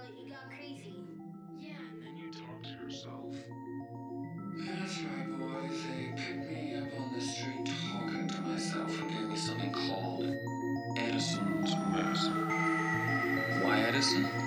but you got crazy. Yeah, and then you talk to yourself. That's right, boys. They picked me up on the street talking to myself and gave me something called Edison's medicine. Why Edison?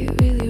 you really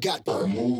got. Boom.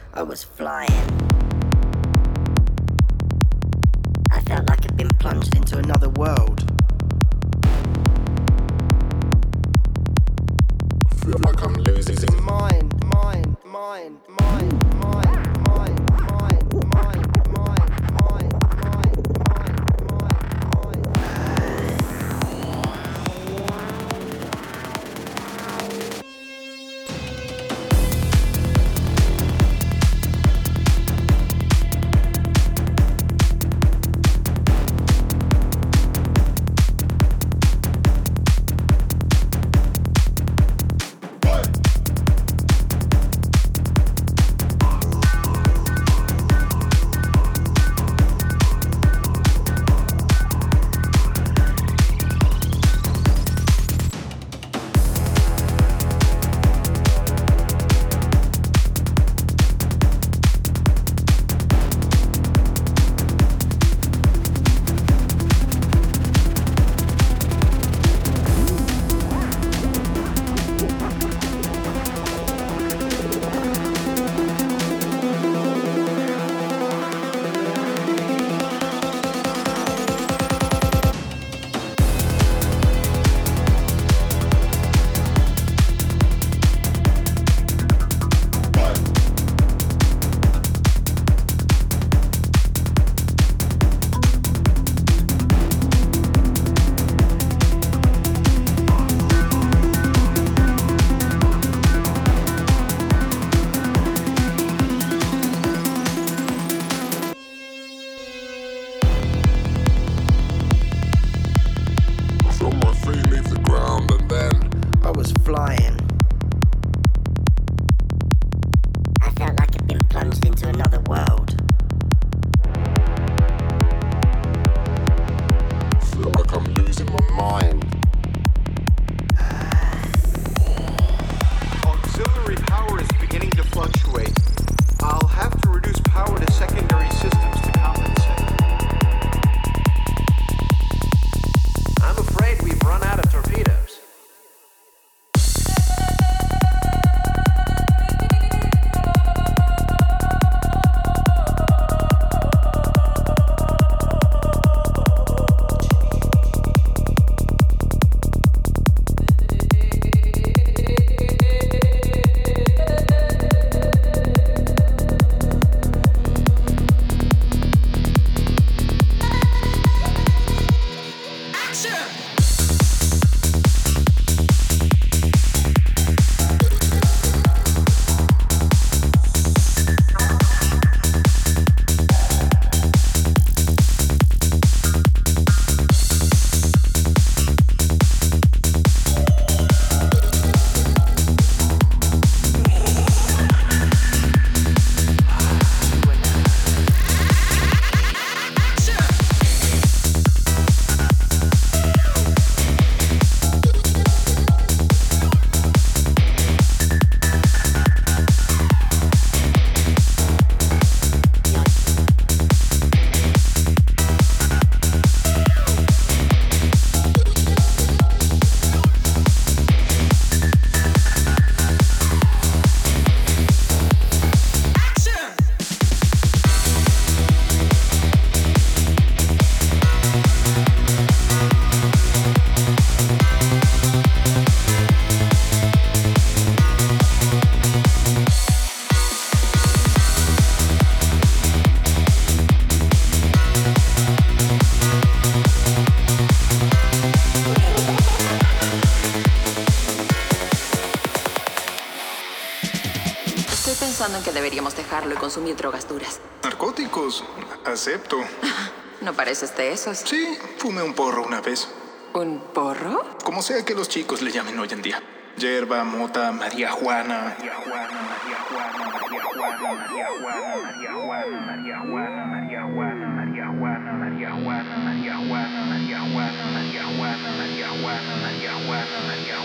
I was flying. Deberíamos dejarlo y consumir drogas duras. Narcóticos, acepto. ¿No pareces de esos? Sí, fumé un porro una vez. ¿Un porro? Como sea que los chicos le llamen hoy en día. Yerba, mota, María Juana. María Juana, María Juana, María Juana, María Juana, María Juana, María Juana, María Juana, María Juana, María Juana, María Juana, María Juana, María Juana, María Juana, María Juana, María Juana, María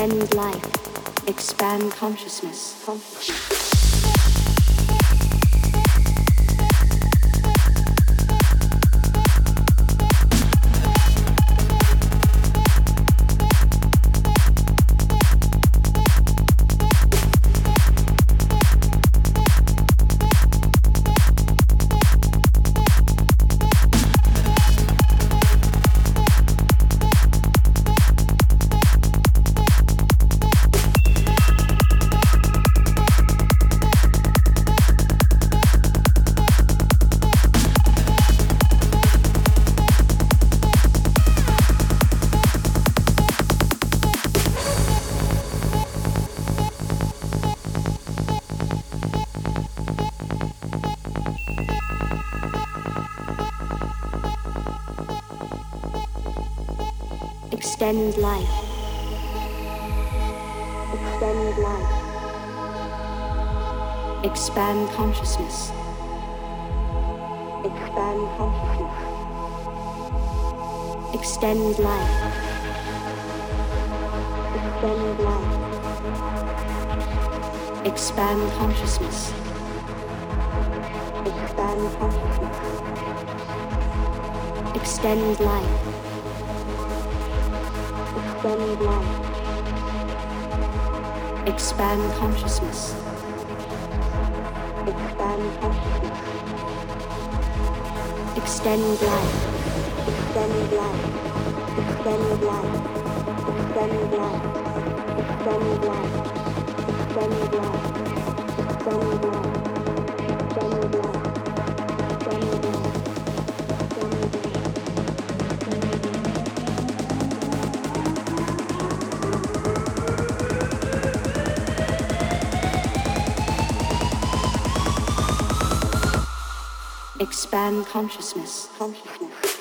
Extend life. Expand consciousness. Extend life. Extend life. Expand consciousness. Expand consciousness. Extend life. Extend life. Expand consciousness. Expand consciousness. Extend life. Expand consciousness. Expand consciousness. Extend life. Extend life. Extend life. Extend life. Extend life. Extend life. Extend life. Expand consciousness. Consciousness.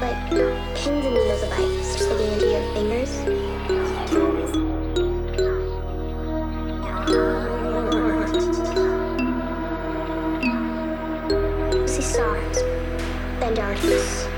Like pins and needles of ice sticking into your fingers. See stars, then darkness,